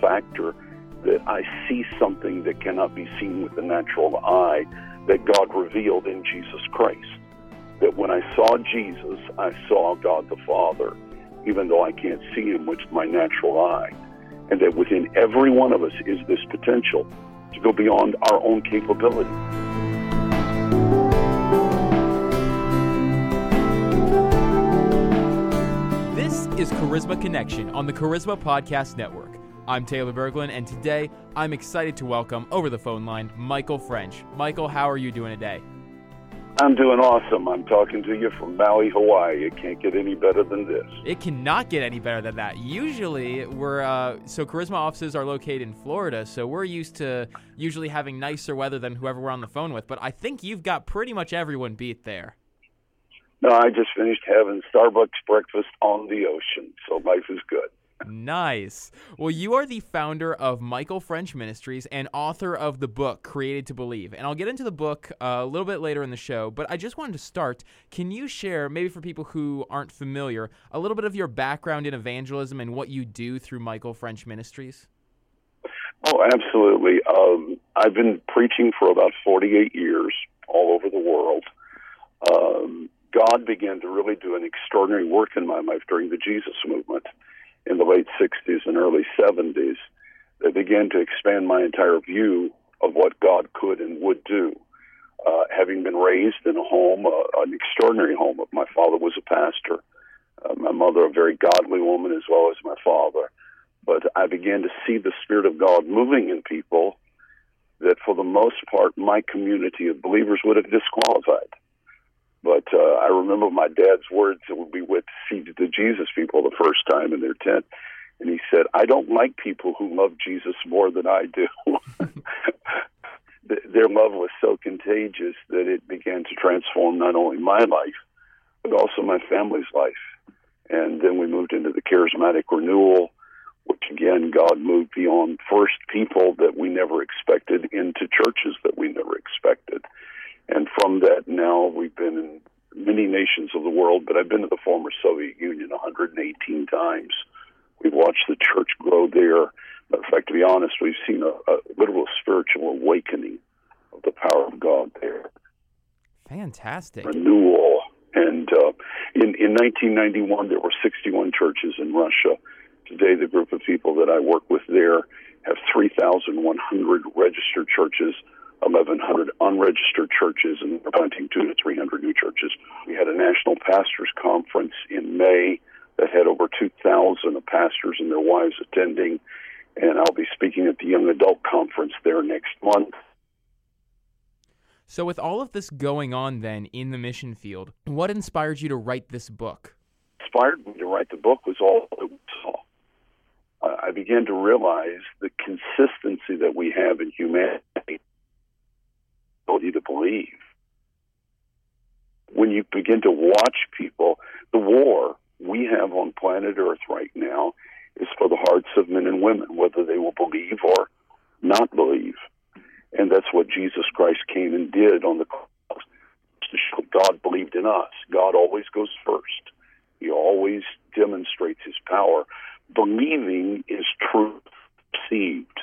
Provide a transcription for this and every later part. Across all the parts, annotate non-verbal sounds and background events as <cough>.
factor that I see something that cannot be seen with the natural eye that God revealed in Jesus Christ. That when I saw Jesus, I saw God the Father, even though I can't see him with my natural eye. And that within every one of us is this potential to go beyond our own capability. Is Charisma Connection on the Charisma Podcast Network. I'm Taylor Berglund, and today I'm excited to welcome over the phone line Mikel French. Mikel, how are you doing today? I'm doing awesome. I'm talking to you from Maui, Hawaii. It can't get any better than this. It cannot get any better than that. Usually, we're uh, so Charisma offices are located in Florida, so we're used to usually having nicer weather than whoever we're on the phone with. But I think you've got pretty much everyone beat there. No, I just finished having Starbucks breakfast on the ocean, so life is good. Nice. Well, you are the founder of Mikel French Ministries and author of the book Created to Believe. And I'll get into the book uh, a little bit later in the show, but I just wanted to start. Can you share, maybe for people who aren't familiar, a little bit of your background in evangelism and what you do through Mikel French Ministries? Oh, absolutely. Um, I've been preaching for about 48 years all over the world. Um, God began to really do an extraordinary work in my life during the Jesus movement in the late 60s and early 70s that began to expand my entire view of what God could and would do. Uh, having been raised in a home, uh, an extraordinary home, my father was a pastor, uh, my mother a very godly woman as well as my father. But I began to see the Spirit of God moving in people that for the most part my community of believers would have disqualified. Uh, I remember my dad's words when we went to see the Jesus people the first time in their tent. And he said, I don't like people who love Jesus more than I do. <laughs> their love was so contagious that it began to transform not only my life, but also my family's life. And then we moved into the charismatic renewal, which again, God moved beyond first people that we never expected into churches that we never expected. And from that, now we've been in many nations of the world, but I've been to the former Soviet Union 118 times. We've watched the church grow there. In fact, to be honest, we've seen a, a literal spiritual awakening of the power of God there. Fantastic. Renewal. And uh, in, in 1991, there were 61 churches in Russia. Today, the group of people that I work with there have 3,100 registered churches 1,100 unregistered churches, and we're planting two to 300 new churches. We had a national pastors conference in May that had over 2,000 pastors and their wives attending, and I'll be speaking at the young adult conference there next month. So, with all of this going on then in the mission field, what inspired you to write this book? Inspired me to write the book was all that we saw. I began to realize the consistency that we have in humanity believe. When you begin to watch people, the war we have on planet Earth right now is for the hearts of men and women, whether they will believe or not believe. And that's what Jesus Christ came and did on the cross to show God believed in us. God always goes first. He always demonstrates his power. Believing is truth perceived.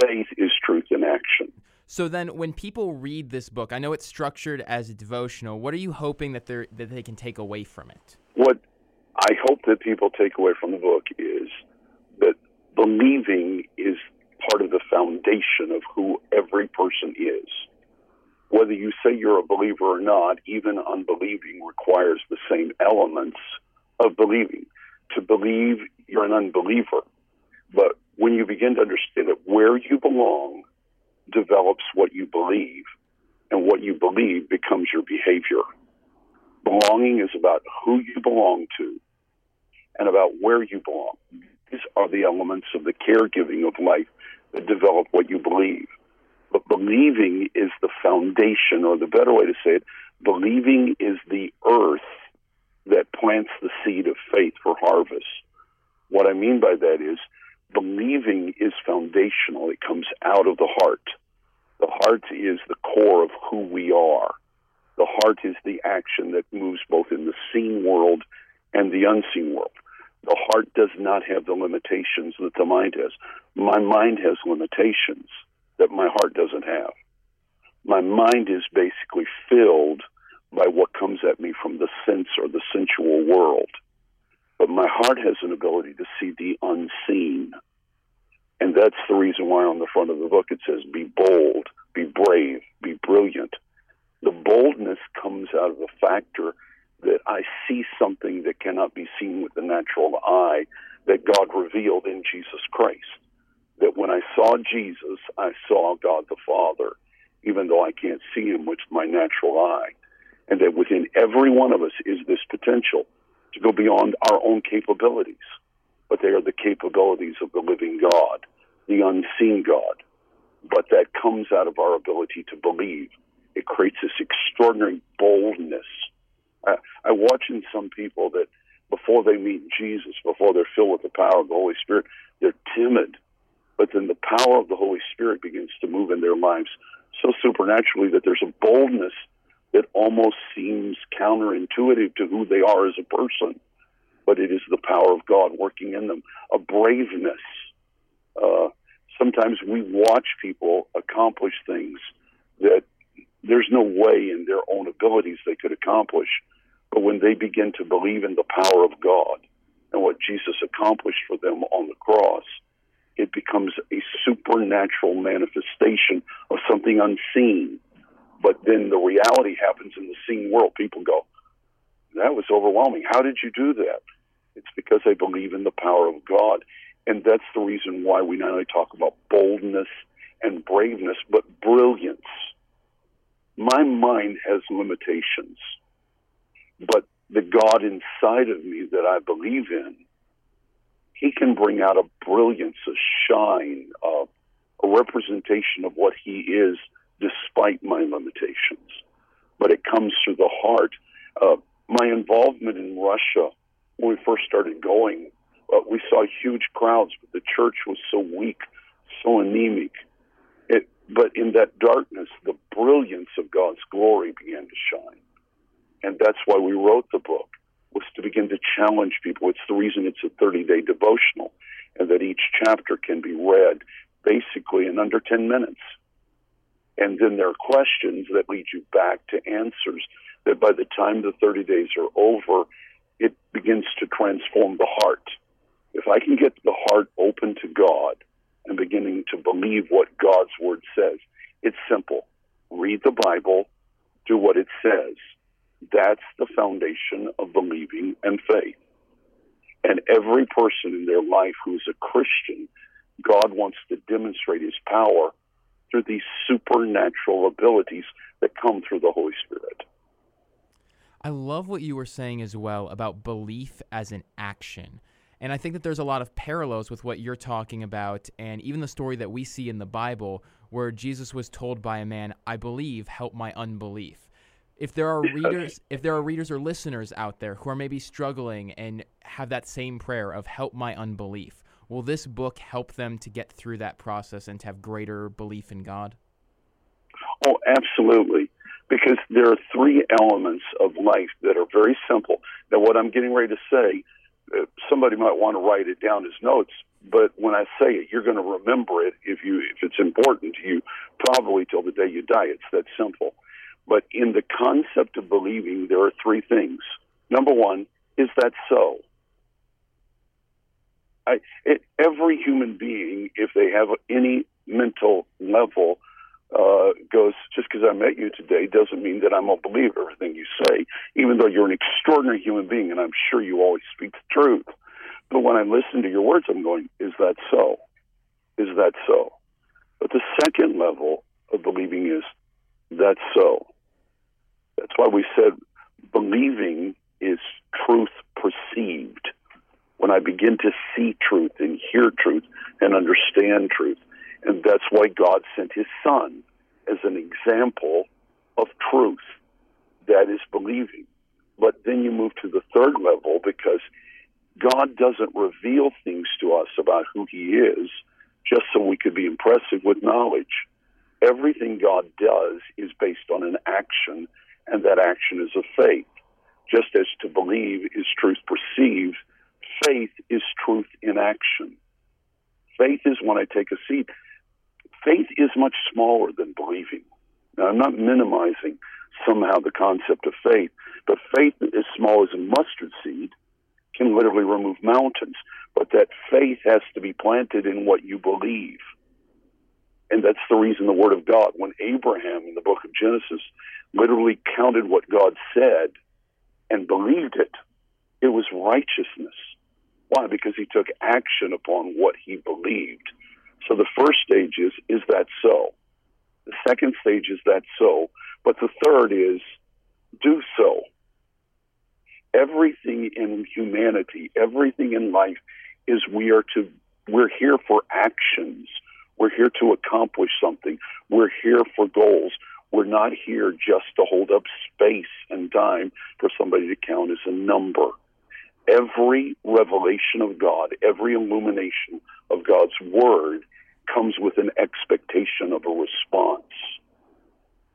Faith is truth in action. So then, when people read this book, I know it's structured as a devotional. What are you hoping that they that they can take away from it? What I hope that people take away from the book is that believing is part of the foundation of who every person is. Whether you say you're a believer or not, even unbelieving requires the same elements of believing. To believe, you're an unbeliever. But when you begin to understand that where you belong develops what you believe, and what you believe becomes your behavior. Belonging is about who you belong to and about where you belong. These are the elements of the caregiving of life that develop what you believe. But believing is the foundation, or the better way to say it, believing is the earth that plants the seed of faith for harvest. What I mean by that is believing is foundational. It comes out of the heart. The heart is the core of who we are. The heart is the action that moves both in the seen world and the unseen world. The heart does not have the limitations that the mind has. My mind has limitations that my heart doesn't have. My mind is basically filled by what comes at me from the sense or the sensual world. But my heart has an ability to see the unseen. And that's the reason why on the front of the book it says, be bold, be brave, be brilliant. The boldness comes out of the factor that I see something that cannot be seen with the natural eye that God revealed in Jesus Christ. That when I saw Jesus, I saw God the Father, even though I can't see him with my natural eye. And that within every one of us is this potential to go beyond our own capabilities. But they are the capabilities of the living God, the unseen God. But that comes out of our ability to believe. It creates this extraordinary boldness. I, I watch in some people that before they meet Jesus, before they're filled with the power of the Holy Spirit, they're timid. But then the power of the Holy Spirit begins to move in their lives so supernaturally that there's a boldness that almost seems counterintuitive to who they are as a person, but it is the power of God working in them, a braveness. Uh, sometimes we watch people accomplish things that there's no way in their own abilities they could accomplish, but when they begin to believe in the power of God and what Jesus accomplished for them on the cross, it becomes a supernatural manifestation of something unseen but then the reality happens in the seen world. People go, that was overwhelming. How did you do that? It's because I believe in the power of God. And that's the reason why we not only talk about boldness and braveness, but brilliance. My mind has limitations, but the God inside of me that I believe in, He can bring out a brilliance, a shine, a, a representation of what He is despite my limitations. But it comes through the heart. Uh, my involvement in Russia, when we first started going, uh, we saw huge crowds, but the church was so weak, so anemic. It, but in that darkness, the brilliance of God's glory began to shine. And that's why we wrote the book, was to begin to challenge people. It's the reason it's a 30 day devotional, and that each chapter can be read basically in under 10 minutes. And then there are questions that lead you back to answers that by the time the 30 days are over, it begins to transform the heart. If I can get the heart open to God and beginning to believe what God's word says, it's simple. Read the Bible, do what it says. That's the foundation of believing and faith. And every person in their life who's a Christian, God wants to demonstrate his power through these supernatural abilities that come through the Holy Spirit. I love what you were saying as well about belief as an action. And I think that there's a lot of parallels with what you're talking about, and even the story that we see in the Bible where Jesus was told by a man, I believe, help my unbelief. If there are readers, if there are readers or listeners out there who are maybe struggling and have that same prayer of help my unbelief, Will this book help them to get through that process and to have greater belief in God? Oh, absolutely. Because there are three elements of life that are very simple. Now, what I'm getting ready to say, uh, somebody might want to write it down as notes, but when I say it, you're going to remember it if you if it's important to you, probably till the day you die. It's that simple. But in the concept of believing, there are three things. Number one, is that so? I, it, every human being, if they have any mental level, uh, goes, just because I met you today doesn't mean that I'm going to believe everything you say, even though you're an extraordinary human being and I'm sure you always speak the truth. But when I listen to your words, I'm going, is that so? Is that so? But the second level of believing is, that's so. That's why we said believing is truth perceived when I begin to see truth and hear truth and understand truth. And that's why God sent his son as an example of truth that is believing. But then you move to the third level because God doesn't reveal things to us about who he is just so we could be impressive with knowledge. Everything God does is based on an action, and that action is a faith. Just as to believe is truth perceived, faith is truth in action. Faith is when I take a seat. Faith is much smaller than believing. Now, I'm not minimizing somehow the concept of faith, but faith as small as a mustard seed can literally remove mountains. But that faith has to be planted in what you believe. And that's the reason the Word of God, when Abraham in the book of Genesis literally counted what God said and believed it, it was righteousness. Why? Because he took action upon what he believed. So the first stage is, is that so? The second stage is that so? But the third is, do so. Everything in humanity, everything in life is we are to, we're here for actions. We're here to accomplish something. We're here for goals. We're not here just to hold up space and time for somebody to count as a number. Every revelation of God, every illumination of God's Word comes with an expectation of a response.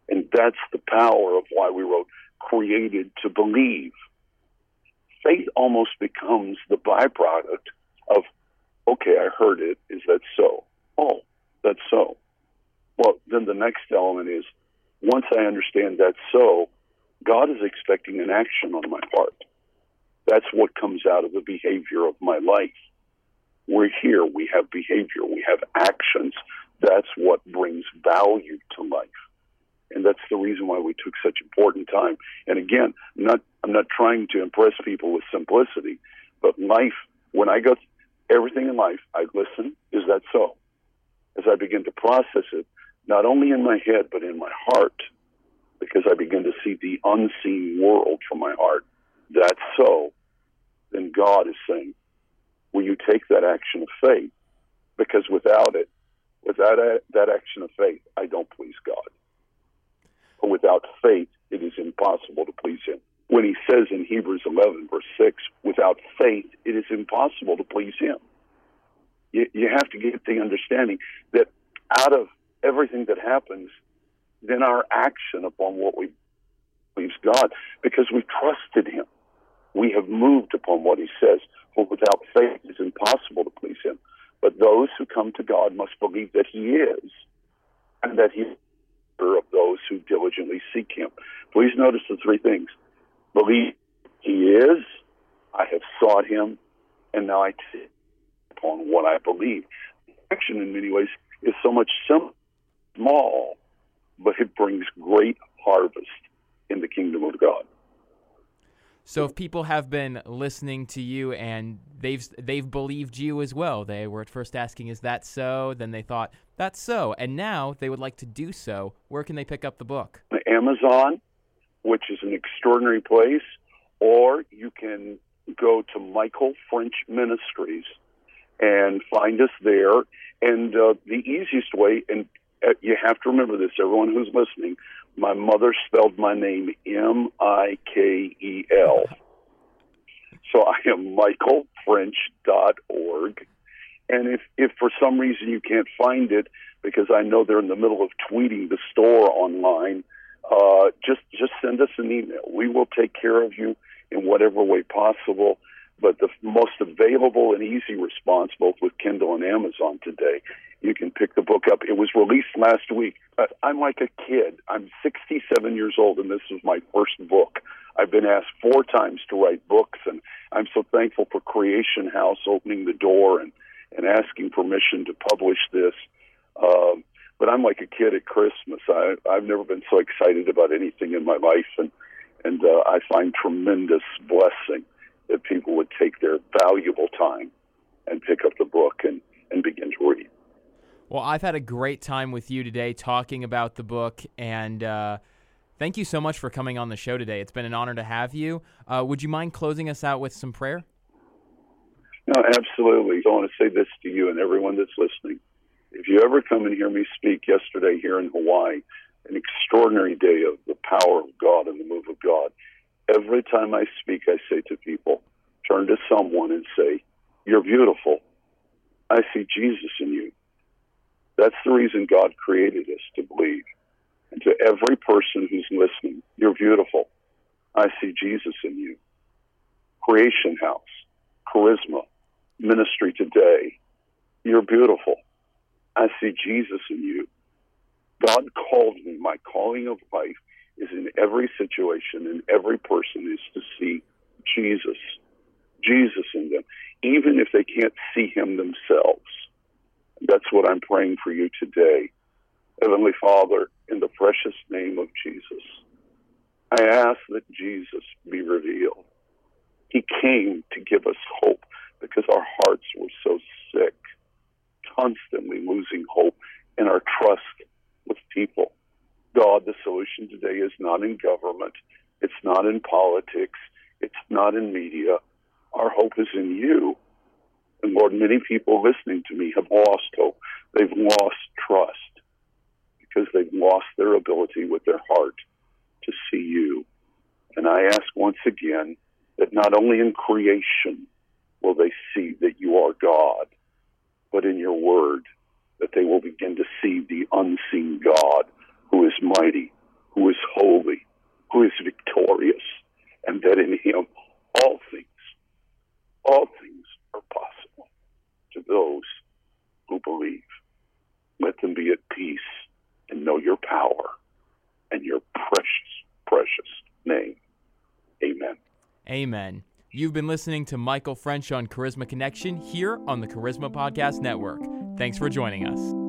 And that's the power of why we wrote created to believe. Faith almost becomes the byproduct of, okay, I heard it. Is that so? Oh, that's so. Well, then the next element is once I understand that's so, God is expecting an action on my part. That's what comes out of the behavior of my life. We're here, we have behavior, we have actions. That's what brings value to life. And that's the reason why we took such important time. And again, not I'm not trying to impress people with simplicity, but life when I go everything in life, I listen, is that so? As I begin to process it, not only in my head, but in my heart, because I begin to see the unseen world from my heart. That's so. Then God is saying, Will you take that action of faith? Because without it, without that action of faith, I don't please God. But without faith, it is impossible to please Him. When He says in Hebrews 11, verse 6, without faith, it is impossible to please Him. You, you have to get the understanding that out of everything that happens, then our action upon what we please God, because we trusted Him. We have moved upon what He says. For without faith, it is impossible to please Him. But those who come to God must believe that He is, and that He is of those who diligently seek Him. Please notice the three things: believe He is, I have sought Him, and now I sit upon what I believe. Action, in many ways, is so much simple small, but it brings great harvest in the kingdom of God. So if people have been listening to you and they've they've believed you as well, they were at first asking, "Is that so?" Then they thought, "That's so," and now they would like to do so. Where can they pick up the book? Amazon, which is an extraordinary place, or you can go to Mikel French Ministries and find us there. And uh, the easiest way, and uh, you have to remember this, everyone who's listening. My mother spelled my name M I K E L. So I am mikelfrench.org. And if, if for some reason you can't find it, because I know they're in the middle of tweeting the store online, uh, just just send us an email. We will take care of you in whatever way possible. But the most available and easy response, both with Kindle and Amazon today, you can pick the book up. It was released last week. I'm like a kid. I'm 67 years old, and this is my first book. I've been asked four times to write books, and I'm so thankful for Creation House opening the door and, and asking permission to publish this. Um, but I'm like a kid at Christmas. I, I've never been so excited about anything in my life, and and uh, I find tremendous blessing that people would take their valuable time and pick up the book and, and begin to read. Well, I've had a great time with you today talking about the book, and uh, thank you so much for coming on the show today. It's been an honor to have you. Uh, would you mind closing us out with some prayer? No, absolutely. I want to say this to you and everyone that's listening. If you ever come and hear me speak yesterday here in Hawaii, an extraordinary day of the power of God and the move of God, every time I speak, I say to people, turn to someone and say, You're beautiful. I see Jesus in you. That's the reason God created us to believe. And to every person who's listening, you're beautiful. I see Jesus in you. Creation House, Charisma, ministry today. You're beautiful. I see Jesus in you. God called me. My calling of life is in every situation, in every person, is to see Jesus. Jesus in them, even if they can't see him themselves. That's what I'm praying for you today. Heavenly Father, in the precious name of Jesus, I ask that Jesus be revealed. He came to give us hope because our hearts were so sick, constantly losing hope and our trust with people. God, the solution today is not in government, it's not in politics, it's not in media. Our hope is in you. And Lord, many people listening to me have lost hope. They've lost trust because they've lost their ability with their heart to see you. And I ask once again that not only in creation will they see that you are God, but in your word, that they will begin to see the unseen God who is mighty, who is holy, who is victorious, and that in him all things, all things are possible to those who believe. Let them be at peace and know your power and your precious, precious name. Amen. Amen. You've been listening to Mikel French on Charisma Connection here on the Charisma Podcast Network. Thanks for joining us.